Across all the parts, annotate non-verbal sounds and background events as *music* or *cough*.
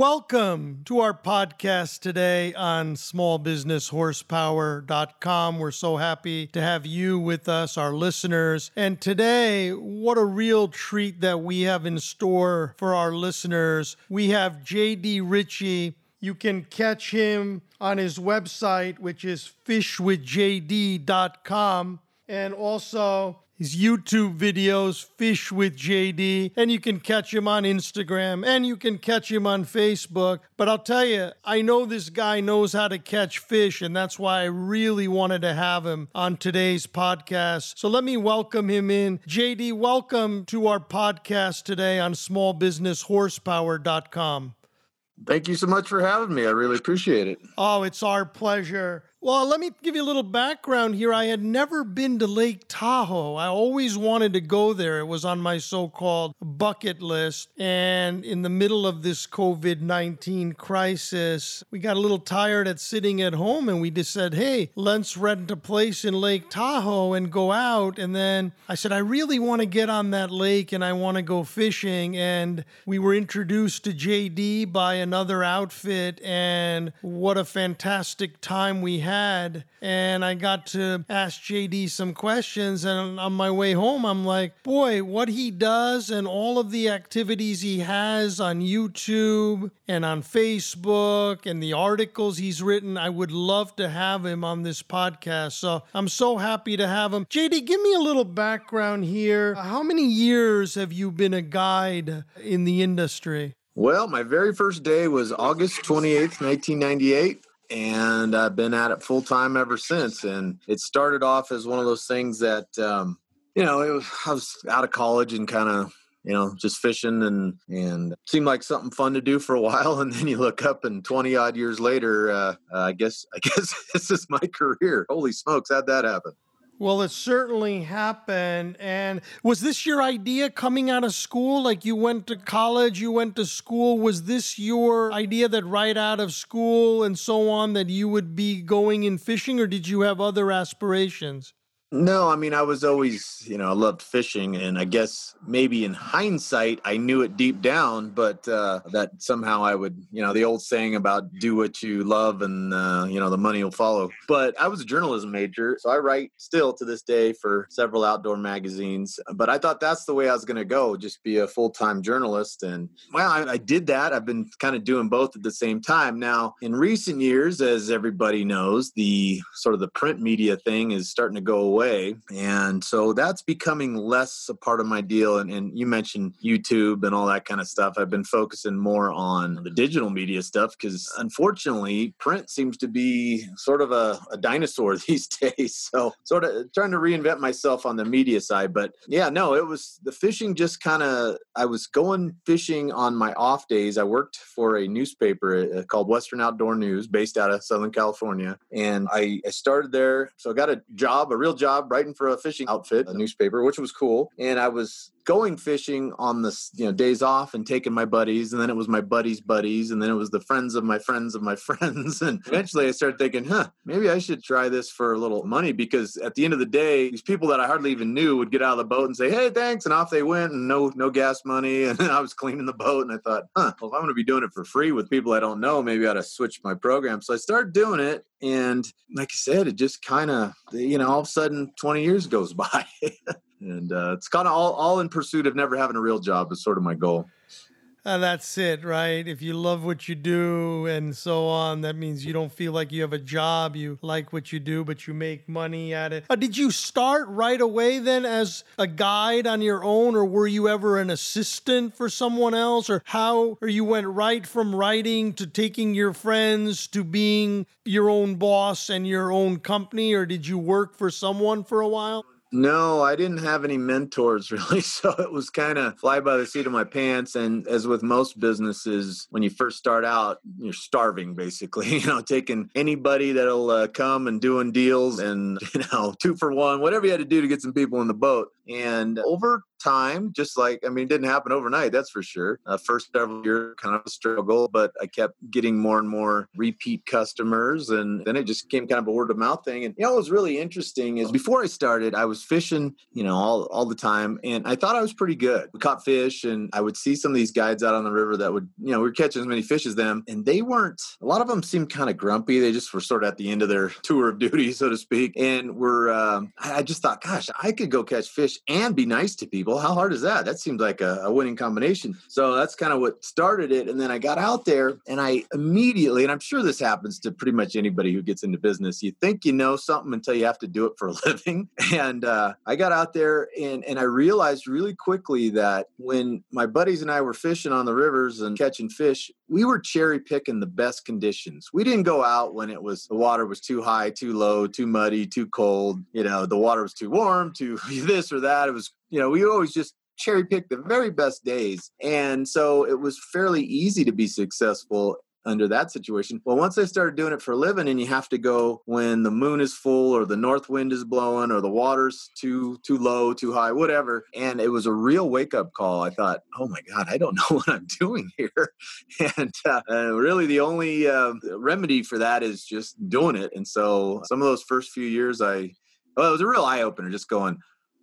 Welcome to our podcast today on smallbusinesshorsepower.com. We're so happy to have you with us, our listeners. And today, what a real treat that we have in store for our listeners. We have JD Richey. You can catch him on his website, which is fishwithjd.com. And also, his YouTube videos, Fish with JD, and you can catch him on Instagram and you can catch him on Facebook. But I'll tell you, I know this guy knows how to catch fish, and that's why I really wanted to have him on today's podcast. So let me welcome him in. JD, welcome to our podcast today on smallbusinesshorsepower.com. Thank you so much for having me. I really appreciate it. Oh, it's our pleasure. Well, let me give you a little background here. I had never been to Lake Tahoe. I always wanted to go there. It was on my so called bucket list. And in the middle of this COVID 19 crisis, we got a little tired at sitting at home and we just said, hey, let's rent a place in Lake Tahoe and go out. And then I said, I really want to get on that lake and I want to go fishing. And we were introduced to JD by another outfit. And what a fantastic time we had had and I got to ask JD some questions and on my way home I'm like, boy, what he does and all of the activities he has on YouTube and on Facebook and the articles he's written, I would love to have him on this podcast. So I'm so happy to have him. JD, give me a little background here. How many years have you been a guide in the industry? Well, my very first day was August 28th, 1998 and I've been at it full time ever since. And it started off as one of those things that, um, you know, it was, I was out of college and kind of, you know, just fishing and and seemed like something fun to do for a *laughs* while, and then you look up and twenty odd years later, uh, uh, I guess *laughs* I guess this is my career. Holy smokes, how'd that happen? Well, it certainly happened. And was this your idea coming out of school? Like you went to college, you went to school. Was this your idea that right out of school and so on that you would be going in fishing, or did you have other aspirations? No, I mean, I was always, you know, I loved fishing. And I guess maybe in hindsight, I knew it deep down, but uh, that somehow I would, you know, the old saying about do what you love and, uh, you know, the money will follow. But I was a journalism major. So I write still to this day for several outdoor magazines. But I thought that's the way I was going to go, just be a full time journalist. And well, I, I did that. I've been kind of doing both at the same time. Now, in recent years, as everybody knows, the sort of the print media thing is starting to go away away. And so that's becoming less a part of my deal. And, and you mentioned YouTube and all that kind of stuff. I've been focusing more on the digital media stuff because unfortunately, print seems to be sort of a, a dinosaur *laughs* these days. So, sort of trying to reinvent myself on the media side. But yeah, no, it was the fishing just kind of, I was going fishing on my off days. I worked for a newspaper uh, called Western Outdoor News based out of Southern California. And I, I started there. So I got a job, a real job job writing for a fishing outfit, a newspaper, which was cool. And I was going fishing on the you know days off and taking my buddies and then it was my buddies buddies and then it was the friends of my friends of my *laughs* friends and eventually i started thinking huh maybe i should try this for a little money because at the end of the day these people that i hardly even knew would get out of the boat and say hey thanks and off they went and no no gas money *laughs* and i was cleaning the boat and i thought huh well if i'm going to be doing it for free with people i don't know maybe i ought to switch my program. So i started doing it and like i said it just kind of you know all of a sudden 20 years goes *laughs* by and uh, it's kind of all, all in pursuit of never having a real job is sort of my goal and that's it, right? If you love what you do and so on, that means you don't feel like you have a job. You like what you do, but you make money at it. Uh, did you start right away then as a guide on your own, or were you ever an assistant for someone else? Or how, or you went right from writing to taking your friends to being your own boss and your own company, or did you work for someone for a while? No, I didn't have any mentors *laughs* really. So it was kind of fly by the seat of my pants. And as with most businesses, when you first start out, you're starving basically, *laughs* you know, taking anybody that'll uh, come and doing deals and, *laughs* you know, two for one, whatever you had to do to get some people in the boat. And over time, just like, I mean, it didn't happen overnight, that's for sure. Uh, first several years, kind of a struggle, but I kept getting more and more repeat customers. And then it just became kind of a word of mouth thing. And, you know, what was really interesting is before I started, I was fishing, you know, all, all the time. And I thought I was pretty good. We caught fish and I would see some of these guides out on the river that would, you know, we were catching as many fish as them. And they weren't, a lot of them seemed kind of grumpy. They just were sort of at the end of their *laughs* tour of duty, so to speak. And were, um, I just thought, gosh, I could go catch fish and be nice to people. Well, how hard is that? That seemed like a, a winning combination. So that's kind of what started it. And then I got out there and I immediately, and I'm sure this happens to pretty much anybody who gets into business, you think you know something until you have to do it for a *laughs* living. And uh, I got out there and, and I realized really quickly that when my buddies and I were fishing on the rivers and catching fish, we were cherry picking the best conditions. We didn't go out when it was the water was too high, too low, too muddy, too cold. You know, the water was too warm, too *laughs* this or that. It was, you know, we always just cherry pick the very best days. And so it was fairly easy to be successful under that situation. Well, once I started doing it for a living and you have to go when the moon is full or the north wind is blowing or the water's too too low, too high, whatever. And it was a real wake up call. I thought, oh my God, I don't *laughs* know what I'm doing here. *laughs* And uh, really the only uh, remedy for that is just doing it. And so some of those first few years I well, it was a real eye opener just going,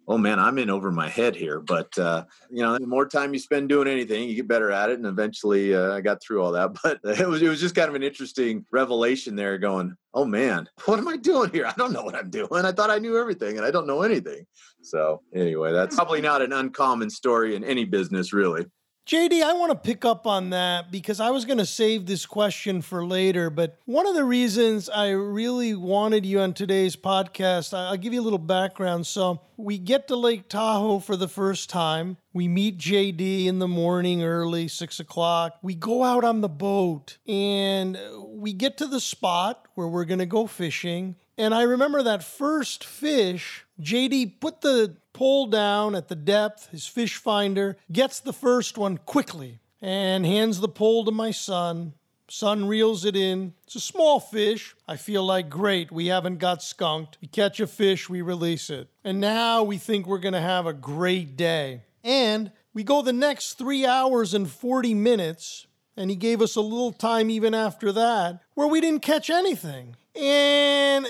oh man, I'm in over my head here. But uh, you know, the more time you spend doing anything, you get better at it. And eventually, uh, I got through all that. *laughs* But it was it was just kind of an interesting revelation there. Going, oh man, what am I doing here? I don't know what I'm doing. I thought I knew everything, and I don't know anything. So anyway, that's probably not an uncommon story in any business, really. JD, I want to pick up on that because I was going to save this question for later. But one of the reasons I really wanted you on today's podcast, I'll give you a little background. So, we get to Lake Tahoe for the first time. We meet JD in the morning early, six o'clock. We go out on the boat and we get to the spot where we're going to go fishing. And I remember that first fish, JD put the pole down at the depth, his fish finder, gets the first one quickly and hands the pole to my son. Son reels it in. It's a small fish. I feel like, great, we haven't got skunked. We catch a fish, we release it. And now we think we're going to have a great day. And we go the next three hours and 40 minutes, and he gave us a little time even after that, where we didn't catch anything and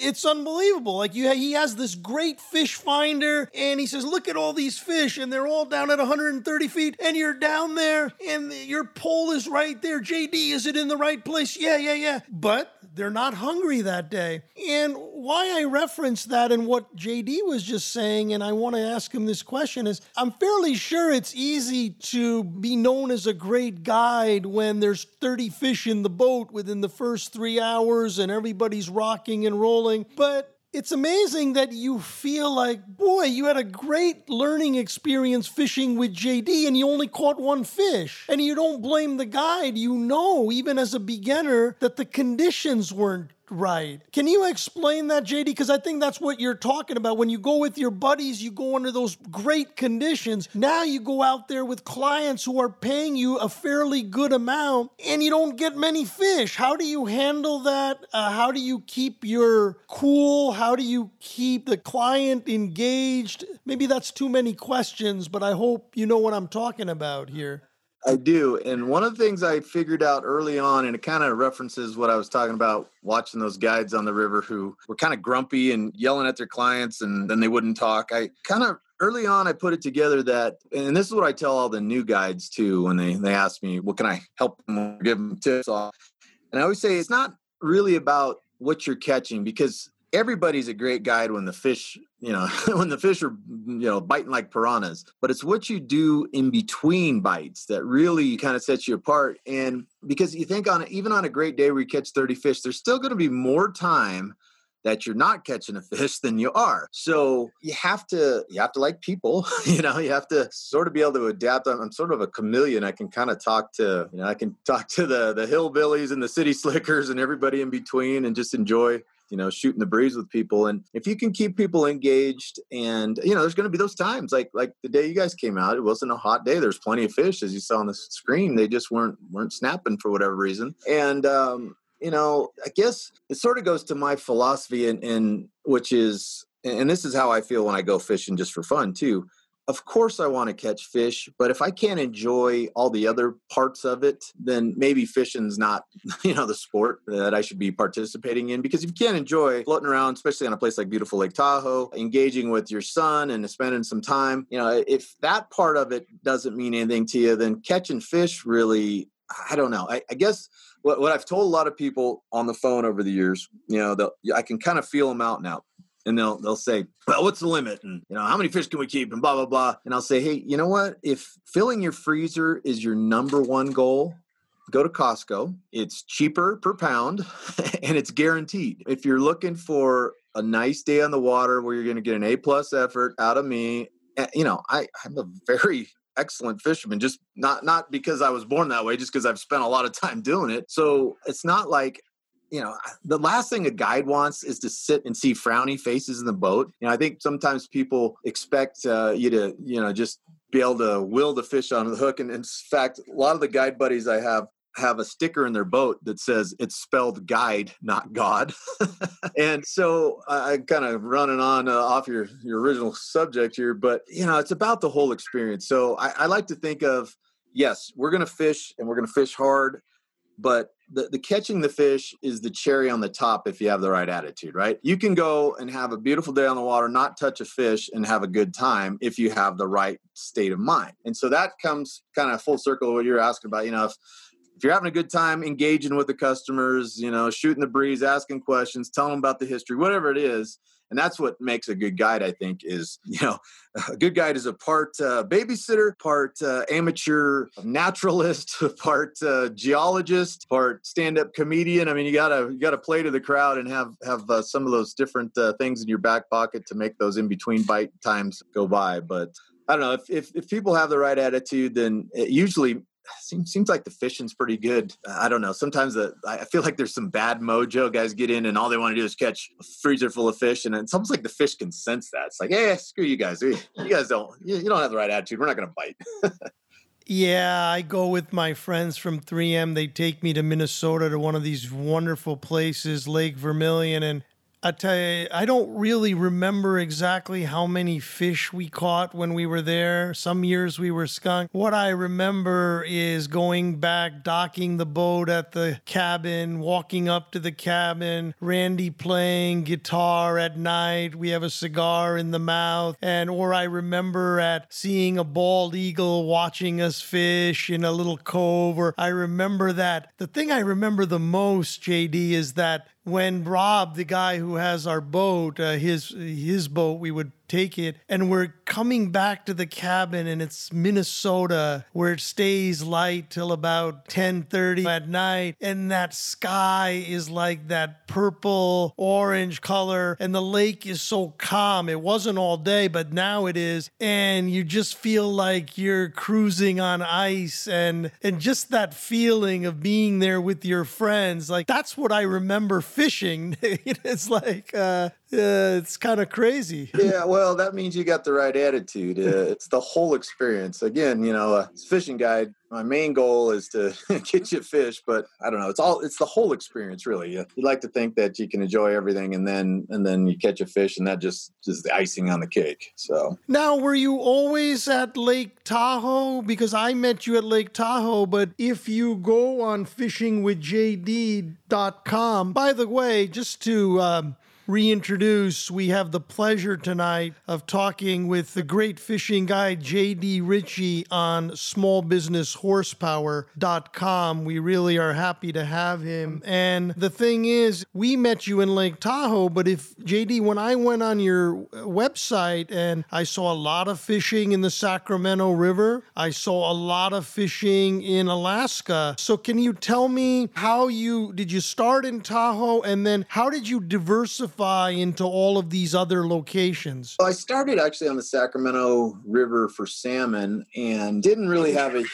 it's unbelievable. Like you, he has this great fish finder, and he says, "Look at all these fish, and they're all down at 130 feet, and you're down there, and your pole is right there. JD, is it in the right place? Yeah, yeah, yeah. But they're not hungry that day. And why I reference that and what JD was just saying, and I want to ask him this question is I'm fairly sure it's easy to be known as a great guide when there's 30 fish in the boat within the first three hours and everybody's rocking and rolling. But it's amazing that you feel like, boy, you had a great learning experience fishing with JD and you only caught one fish. And you don't blame the guide. You know, even as a beginner, that the conditions weren't right. Can you explain that, JD? Because I think that's what you're talking about. When you go with your buddies, you go under those great conditions. Now you go out there with clients who are paying you a fairly good amount and you don't get many fish. How do you handle that? Uh, how do you keep your cool? How do you keep the client engaged? Maybe that's too many questions, but I hope you know what I'm talking about here. I do. And one of the things I figured out early on, and it kind of references what I was talking about watching those guides on the river who were kind of grumpy and yelling at their clients and then they wouldn't talk. I kind of early on I put it together that and this is what I tell all the new guides too when they, they ask me, what can I help them give them tips off? And I always say it's not really about what you're catching because everybody's a great guide when the fish you know *laughs* when the fish are you know biting like piranhas but it's what you do in between bites that really kind of sets you apart and because you think on even on a great day where you catch 30 fish there's still going to be more time that you're not catching a *laughs* fish than you are. So you have to you have to like people *laughs* you know you have to sort of be able to adapt. I'm, I'm sort of a chameleon. I can kind of talk to you know i can talk to the the hillbillies and the city slickers and everybody in between and just enjoy you know shooting the breeze with people. And if you can keep people engaged and you know there's going to be those times like like the day you guys came out it wasn't a hot day. There's plenty of fish as you saw on the screen. They just weren't weren't snapping for whatever reason. And um you know i guess it sort of goes to my philosophy and in which is and this is how I feel when I go fishing just for fun too of course I want to catch fish, but if I can't enjoy all the other parts of it, then maybe fishing's not, *laughs* you know, the sport that I should be participating in. Because if you can't enjoy floating around, especially on a place like beautiful Lake Tahoe, engaging with your son and spending some time, you know, if that part of it doesn't mean anything to you, then catching fish really, I don't know. I, I guess what, what I've told a lot of people on the phone over the years, you know, I can kind of feel them out now and they'll they'll say, "Well, what's the limit?" and you know, "How many fish can we keep?" and blah blah blah. And I'll say, "Hey, you know what? If filling your freezer is your number one goal, go to Costco. It's cheaper per pound, *laughs* and it's guaranteed. If you're looking for a nice day on the water where you're going to get an A plus effort out of me, eh, you know, I I'm a very excellent fisherman just not not because I was born that way just because I've spent a lot of time doing it so it's not like you know, the last thing a guide wants is to sit and see frowny faces in the boat. You know, I think sometimes people expect uh, you to, you know, just be able to will the fish on the hook. And in fact, a lot of the guide buddies I have have a sticker in their boat that says it's spelled guide, not God. *laughs* and so I, am kind of running on uh, off your, your original subject here, but you know, it's about the whole experience. So I, I like to think of, yes, we're going to fish and we're going to fish hard, but the, the catching the fish is the cherry on the top if you have the right attitude, right? You can go and have a beautiful day on the water, not touch a fish, and have a good time if you have the right state of mind. And so that comes kind of full circle of what you're asking about. You know, if, if you're having a good time engaging with the customers, you know, shooting the breeze, asking questions, telling them about the history, whatever it is, and that's what makes a good guide i think is *laughs* you know a good guide is a part uh, babysitter part uh, amateur naturalist *laughs* part uh, geologist part stand-up comedian. I mean you gotta you gotta play to the crowd and have have uh, some of those different uh, things in your back pocket to make those in between bite times go by. But I don't know if, if, if people have the right attitude, then usually seems seems like the fishing's pretty good. Uh, I don't know. Sometimes the, I feel like there's some bad mojo. Guys get in and all they want to do is catch a freezer full of fish, and it's almost like the fish can sense that. It's like, hey, screw you guys. You guys don't you, you don't have the right attitude. We're not going to bite. *laughs* Yeah, I go with my friends from 3M. They take me to Minnesota to one of these wonderful places, Lake Vermilion, and I tell you, I don't really remember exactly how many fish we caught when we were there. Some years we were skunk. What I remember is going back, docking the boat at the cabin, walking up to the cabin, Randy playing guitar at night. We have a cigar in the mouth. And, or I remember at seeing a bald eagle watching us fish in a little cove. Or I remember that. The thing I remember the most, JD, is that when Rob, the guy who has our boat, uh, his his boat, we would take it. And we're coming back to the cabin and it's Minnesota where it stays light till about 10:30 at night and that sky is like that purple orange color and the lake is so calm. It wasn't all day, but now it is and you just feel like you're cruising on ice and and just that feeling of being there with your friends. Like that's what I remember fishing. *laughs* it's like uh yeah, it's kind of crazy. Yeah, well, that means you got the right attitude. Uh, *laughs* it's the whole experience. Again, you know, a fishing guide. My main goal is to *laughs* get you fish, but I don't know. It's all. It's the whole experience, really. You, you like to think that you can enjoy everything, and then and then you catch a fish, and that just is the icing on the cake. So now, were you always at Lake Tahoe? Because I met you at Lake Tahoe, but if you go on fishingwithjd.com, by the way, just to um, reintroduce, we have the pleasure tonight of talking with the great fishing guy, JD Richey, on smallbusinesshorsepower.com. We really are happy to have him. And the thing is, we met you in Lake Tahoe, but if JD, when I went on your website and I saw a lot of fishing in the Sacramento River, I saw a lot of fishing in Alaska. So can you tell me how you did you start in Tahoe and then how did you diversify? Diversify into all of these other locations? Well, I started actually on the Sacramento River for salmon and didn't really have a,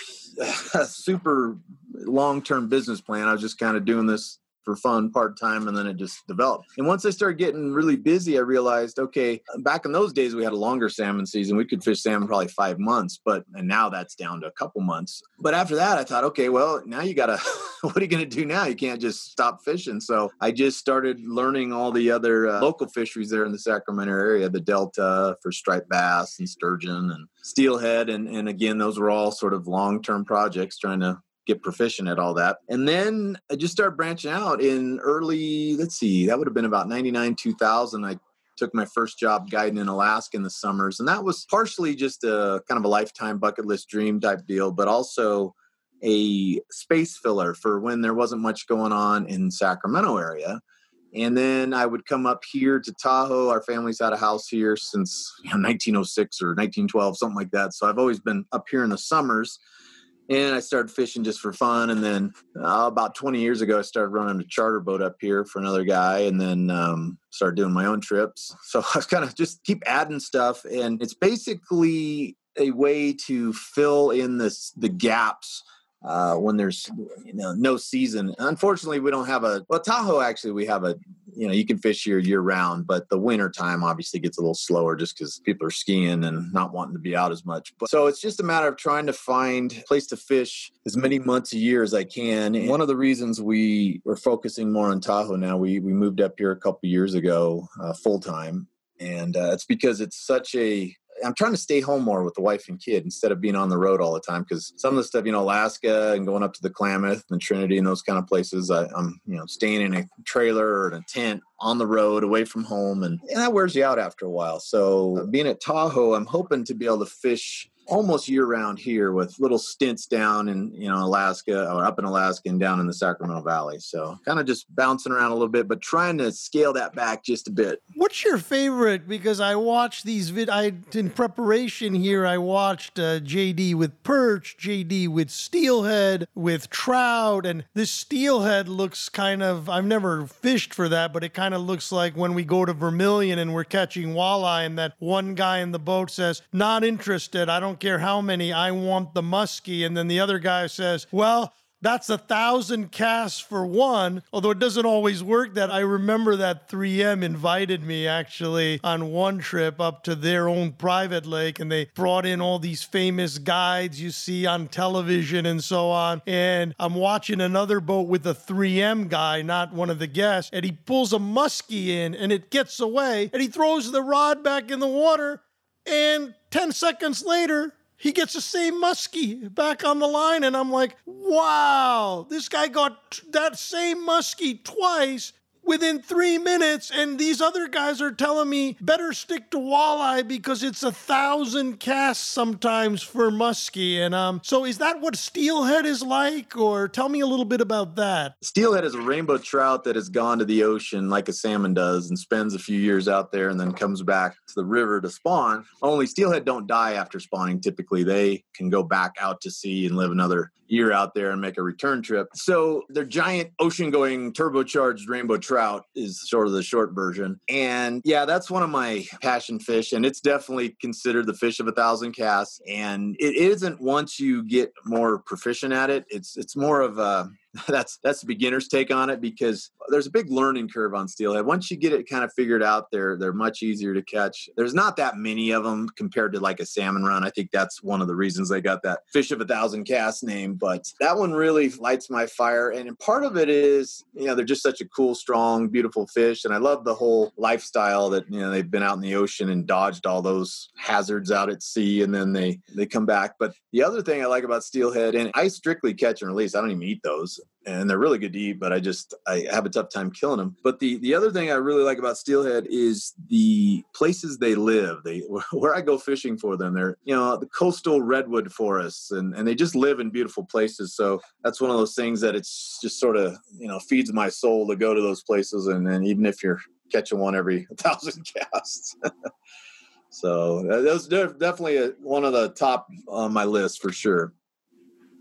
*laughs* a super long term business plan. I was just kind of doing this for fun part time, and then it just developed. And once I started getting really busy, I realized, okay, back in those days we had a longer salmon season. We could fish salmon probably five months, but and now that's down to a couple months. But after that, I thought, okay, well now you gotta, *laughs* what are you gonna do now? You can't just stop fishing. So I just started learning all the other uh, local fisheries there in the Sacramento area, the Delta for striped bass and sturgeon and steelhead, and and again those were all sort of long term projects trying to get proficient at all that. And then I just started branching out in early, let's see, that would have been about 99, 2000. I took my first job guiding in Alaska in the summers. And that was partially just a kind of a lifetime bucket list dream type deal, but also a space filler for when there wasn't much going on in Sacramento area. And then I would come up here to Tahoe. Our family's had a house here since you know, 1906 or 1912, something like that. So I've always been up here in the summers and I started fishing just for fun. And then uh, about 20 years ago, I started running a charter boat up here for another guy, and then um, started doing my own trips. So *laughs* I was kind of just keep adding stuff, and it's basically a way to fill in this the gaps uh, when there's you know no season. Unfortunately, we don't have a well Tahoe. Actually, we have a you know you can fish here year round, but the winter time obviously gets a little slower just because people are skiing and not wanting to be out as much. But, so it's just a matter of trying to find a place to fish as many months a year as I can. And one of the reasons we are focusing more on Tahoe now, we we moved up here a couple years ago uh, full time, and uh, it's because it's such a I'm trying to stay home more with the wife and kid instead of being on the road all the time. Because some of the stuff, you know, Alaska and going up to the Klamath and Trinity and those kind of places, I, am you know staying in a trailer or in a tent on the road away from home, and, and that wears you out after a while. So being at Tahoe, I'm hoping to be able to fish almost year round here with little stints down in you know Alaska or up in Alaska and down in the Sacramento Valley. So kind of just bouncing around a little bit, but trying to scale that back just a bit. What's your favorite? Because I watched these vid. I in preparation here. I watched uh, JD with perch, JD with steelhead, with trout, and this steelhead looks kind of. I've never fished for that, but it kind of looks like when we go to Vermilion and we're catching walleye, and that one guy in the boat says, "Not interested. I don't." Don't care how many, I want the muskie. And then the other guy says, well, that's a thousand casts for one, although it doesn't always work that. I remember that 3M invited me actually on one trip up to their own private lake, and they brought in all these famous guides you see on television and so on. And I'm watching another boat with a 3M guy, not one of the guests, and he pulls a muskie in and it gets away, and he throws the rod back in the water, and 10 seconds later, he gets the same muskie back on the line. And I'm like, wow, this guy got that same muskie twice within three minutes, and these other guys are telling me better stick to walleye because it's a thousand casts sometimes for muskie. And um, so is that what steelhead is like, or tell me a little bit about that? Steelhead is a rainbow trout that has gone to the ocean like a salmon does and spends a few years out there and then comes back to the river to spawn. Only steelhead don't die after spawning. Typically, they can go back out to sea and live another year out there and make a return trip. So they're giant ocean going turbocharged rainbow trout is sort of the short version. And yeah, that's one of my passion fish. And it's definitely considered the fish of a thousand casts. And it isn't once you get more proficient at it, it's it's more of a *laughs* that's that's the beginner's take on it because there's a big learning curve on steelhead. Once you get it kind of figured out, they're they're much easier to catch. There's not that many of them compared to like a salmon run. I think that's one of the reasons they got that fish of a thousand casts name. But that one really lights my fire, and part of it is you know they're just such a cool, strong, beautiful fish, and I love the whole lifestyle that you know they've been out in the ocean and dodged all those hazards out at sea, and then they they come back. But the other thing I like about steelhead, and I strictly catch and release. I don't even eat those and they're really good to eat, but I just I have a tough time killing them. But the the other thing I really like about steelhead is the places they live. They *laughs* where I go fishing for them. They're you know the coastal redwood forests, and and they just live in beautiful places. So that's one of those things that it's just sort of you know feeds my soul to go to those places, and then even if you're catching one every *laughs* thousand casts. *laughs* so uh, that's definitely a, one of the top on my list for sure.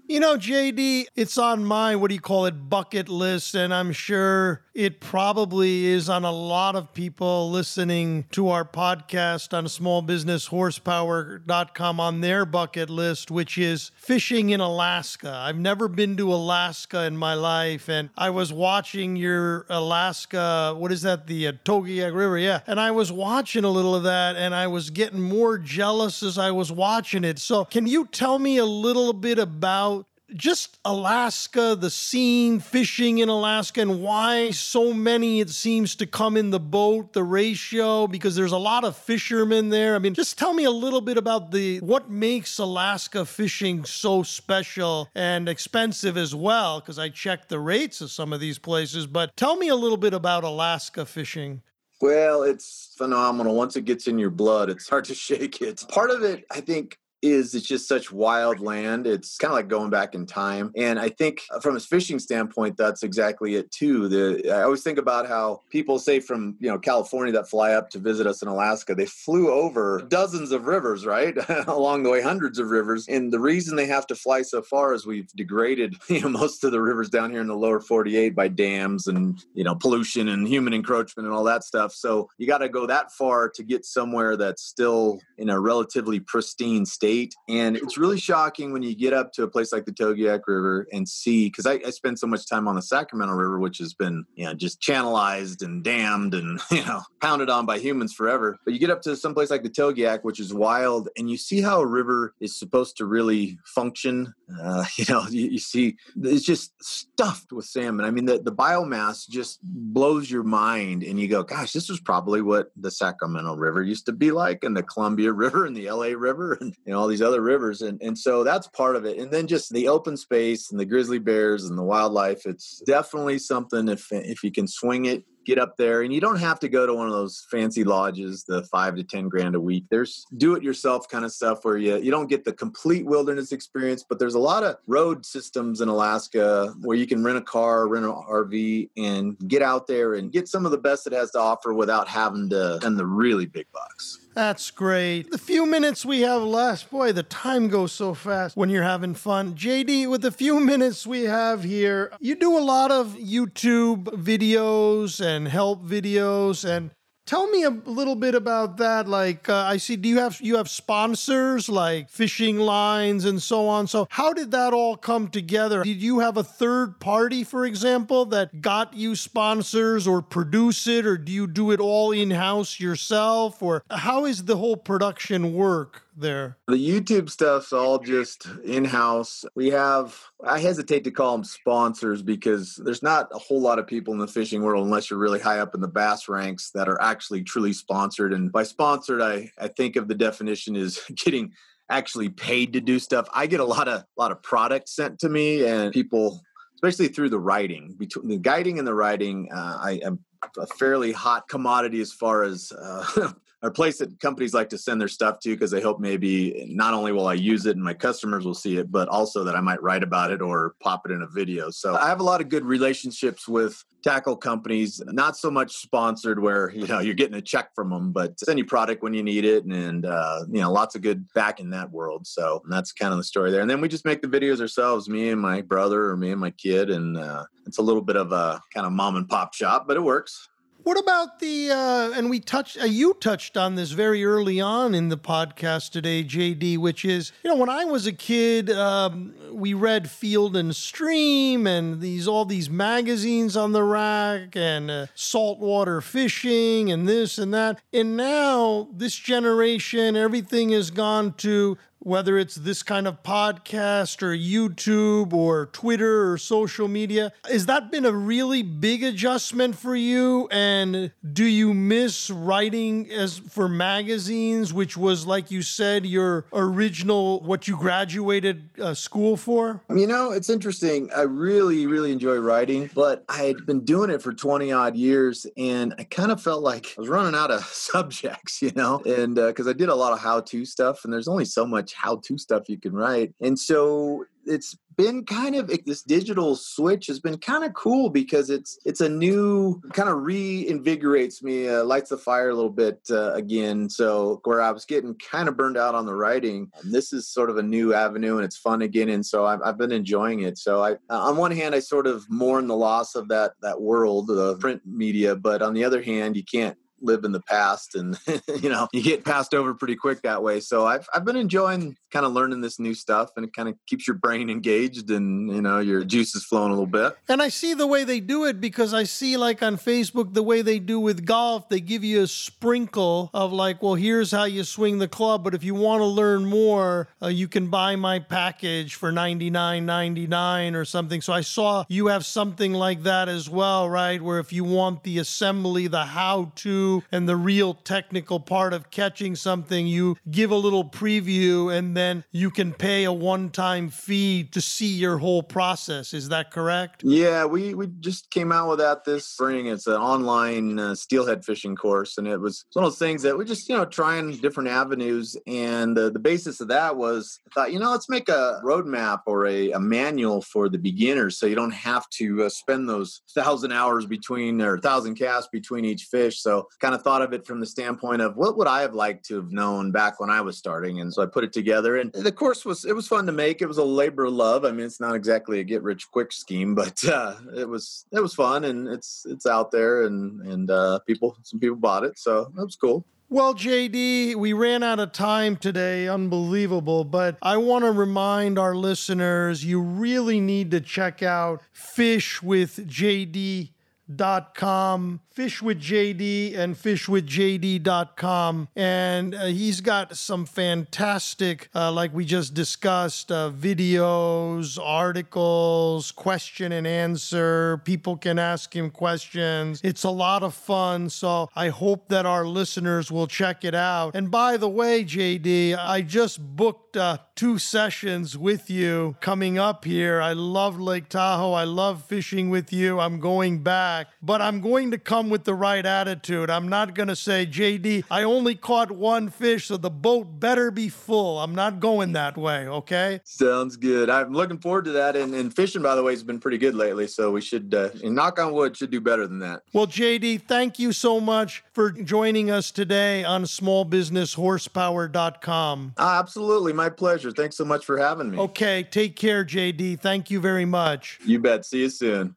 You know, JD, it's on my, what do you call it, bucket list. And I'm sure it probably is on a lot of people listening to our podcast on smallbusinesshorsepower.com on their bucket list, which is fishing in Alaska. I've never been to Alaska in my life, and I was watching your Alaska, what is that, the uh, Togiak River? Yeah. And I was watching a little of that, and I was getting more jealous as I was watching it. So, can you tell me a little bit about just Alaska, the scene, fishing in Alaska, and why so many it seems to come in the boat, the ratio, because there's a lot of fishermen there. I mean, just tell me a little bit about the what makes Alaska fishing so special and expensive as well, because I checked the rates of some of these places. But tell me a little bit about Alaska fishing. Well, it's phenomenal. Once it gets in your blood, it's hard to *laughs* shake it. Part of it, I think, is it's just such wild land. It's kind of like going back in time. And I think uh, from a fishing standpoint, that's exactly it too. The I always think about how people say from you know California that fly up to visit us in Alaska, they flew over dozens of rivers, right, *laughs* along the way, hundreds of rivers. And the reason they have to fly so far is we've degraded *laughs* you know most of the rivers down here in the lower 48 by dams and you know pollution and human encroachment and all that stuff. So you got to go that far to get somewhere that's still in a relatively pristine state And it's really shocking when you get up to a place like the Togiak River and see, because I, I spend so much time on the Sacramento River, which has been, you know, just channelized and dammed and, *laughs* you know, pounded on by humans forever. But you get up to some place like the Togiak, which is wild, and you see how a river is supposed to really function. Uh, *laughs* you know, you, you see it's just stuffed with salmon. I mean, the, the biomass just blows your mind, and you go, gosh, this was probably what the Sacramento River used to be like, and the Columbia River and the LA River, and, you know, all these other rivers and and so that's part of it. And then just the open space and the grizzly bears and the wildlife it's definitely something if if you can swing it get up there. And you don't have to go to one of those fancy lodges the five to ten grand a week. There's do it yourself kind of stuff where you you don't get the complete wilderness experience but there's a lot of road systems in alaska where you can rent a car rent an rv and get out there and get some of the best it has to offer without having to spend the really big bucks that's great. The few minutes we have left, boy, the time goes so fast when you're having fun. JD, with the few minutes we have here, you do a lot of YouTube videos and help videos and Tell me a little bit about that. Like, uh, I see, do you have you have sponsors like fishing lines and so on? So, how did that all come together? Did you have a third party, for example, that got you sponsors or produce it, or do you do it all in house yourself, or how is the whole production work? There? The YouTube stuff's all just in house. We have, I hesitate to call them sponsors because there's not a whole lot of people in the fishing world, unless you're really high up in the bass ranks, that are actually truly sponsored. And by sponsored, I, I think of the definition is *laughs* getting actually paid to do stuff. I get a lot of lot of product sent to me and people especially through the writing between the guiding and the writing uh, I am a fairly hot commodity as far as uh, *laughs* a place that companies like to send their stuff to because they hope maybe not only will I use it and my customers will see it, but also that I might write about it or pop it in a video. So I have a lot of good relationships with tackle companies, not so much sponsored where, you know, you're getting a check from them, but send you product when you need it. And, uh, you know, lots of good back in that world. So that's kind of the story there. And then we just make the videos ourselves, me and my brother or me and my kid. And uh, it's a little bit of a kind of mom and pop shop, but it works. What about the uh, and we touched uh, you touched on this very early on in the podcast today, JD, which is you know when I was a kid, um, we read Field and Stream and these all these magazines on the rack and uh, saltwater fishing and this and that, and now this generation, everything has gone to whether it's this kind of podcast or YouTube or Twitter or social media. Has that been a really big adjustment for you? And do you miss writing as for magazines, which was, like you said, your original, what you graduated uh, school for? You know, it's interesting. I really, really enjoy writing, but I had been doing it for 20 odd years and I kind of felt like I was running out of *laughs* subjects, you know, and because uh, I did a lot of how to stuff and there's only so much how to stuff you can write. And so it's been kind of this digital switch has been kind of cool because it's it's a new kind of reinvigorates me uh, lights the fire a little bit uh, again so where i was getting kind of burned out on the writing this is sort of a new avenue and it's fun again and so i've, I've been enjoying it so i on one hand i sort of mourn the loss of that that world the print media but on the other hand you can't live in the past and *laughs* you know you get passed over pretty quick that way. So i've, I've been enjoying kind of learning this new stuff and it kind of keeps your brain engaged and you know your juices flowing a little bit. And i see the way they do it because i see like on facebook the way they do with golf they give you a sprinkle of like well here's how you swing the club but if you want to learn more uh, you can buy my package for 99.99 or something. So i saw you have something like that as well right where if you want the assembly the how to and the real technical part of catching something, you give a little preview and then you can pay a one time fee to see your whole process. Is that correct? Yeah, we, we just came out with that this spring. It's an online uh, steelhead fishing course, and it was one of those things that we just, you know, trying different avenues. And uh, the basis of that was I thought, you know, let's make a roadmap or a, a manual for the beginners so you don't have to uh, spend those thousand hours between or thousand casts between each fish. So kind of thought of it from the standpoint of what would I have liked to have known back when I was starting, and so I put it together. And the course was it was fun to make. It was a labor of love. I mean, it's not exactly a get rich quick scheme, but uh, it was it was fun, and it's it's out there, and and uh, people some people bought it, so that was cool. Well, JD, we ran out of time today. Unbelievable. But I want to remind our listeners you really need to check out Fish with JD dot com fish with jd and fishwithjd.com and uh, he's got some fantastic uh, like we just discussed uh, videos articles question and answer. People can ask him questions. It's a lot of fun. So i hope that our listeners will check it out. And by the way jd i just booked uh, two sessions with you coming up here. I love lake tahoe. I love fishing with you. I'm going back back, but I'm going to come with the right attitude. I'm not going to say, JD, I only caught one fish, so the boat better be full. I'm not going that way, okay? Sounds good. I'm looking forward to that. And, and fishing, by the way, has been pretty good lately, so we should, uh, knock on wood, should do better than that. Well, JD, thank you so much for joining us today on smallbusinesshorsepower.com. Uh, absolutely. My pleasure. Thanks so much for having me. Okay. Take care, JD. Thank you very much. You bet. See you soon.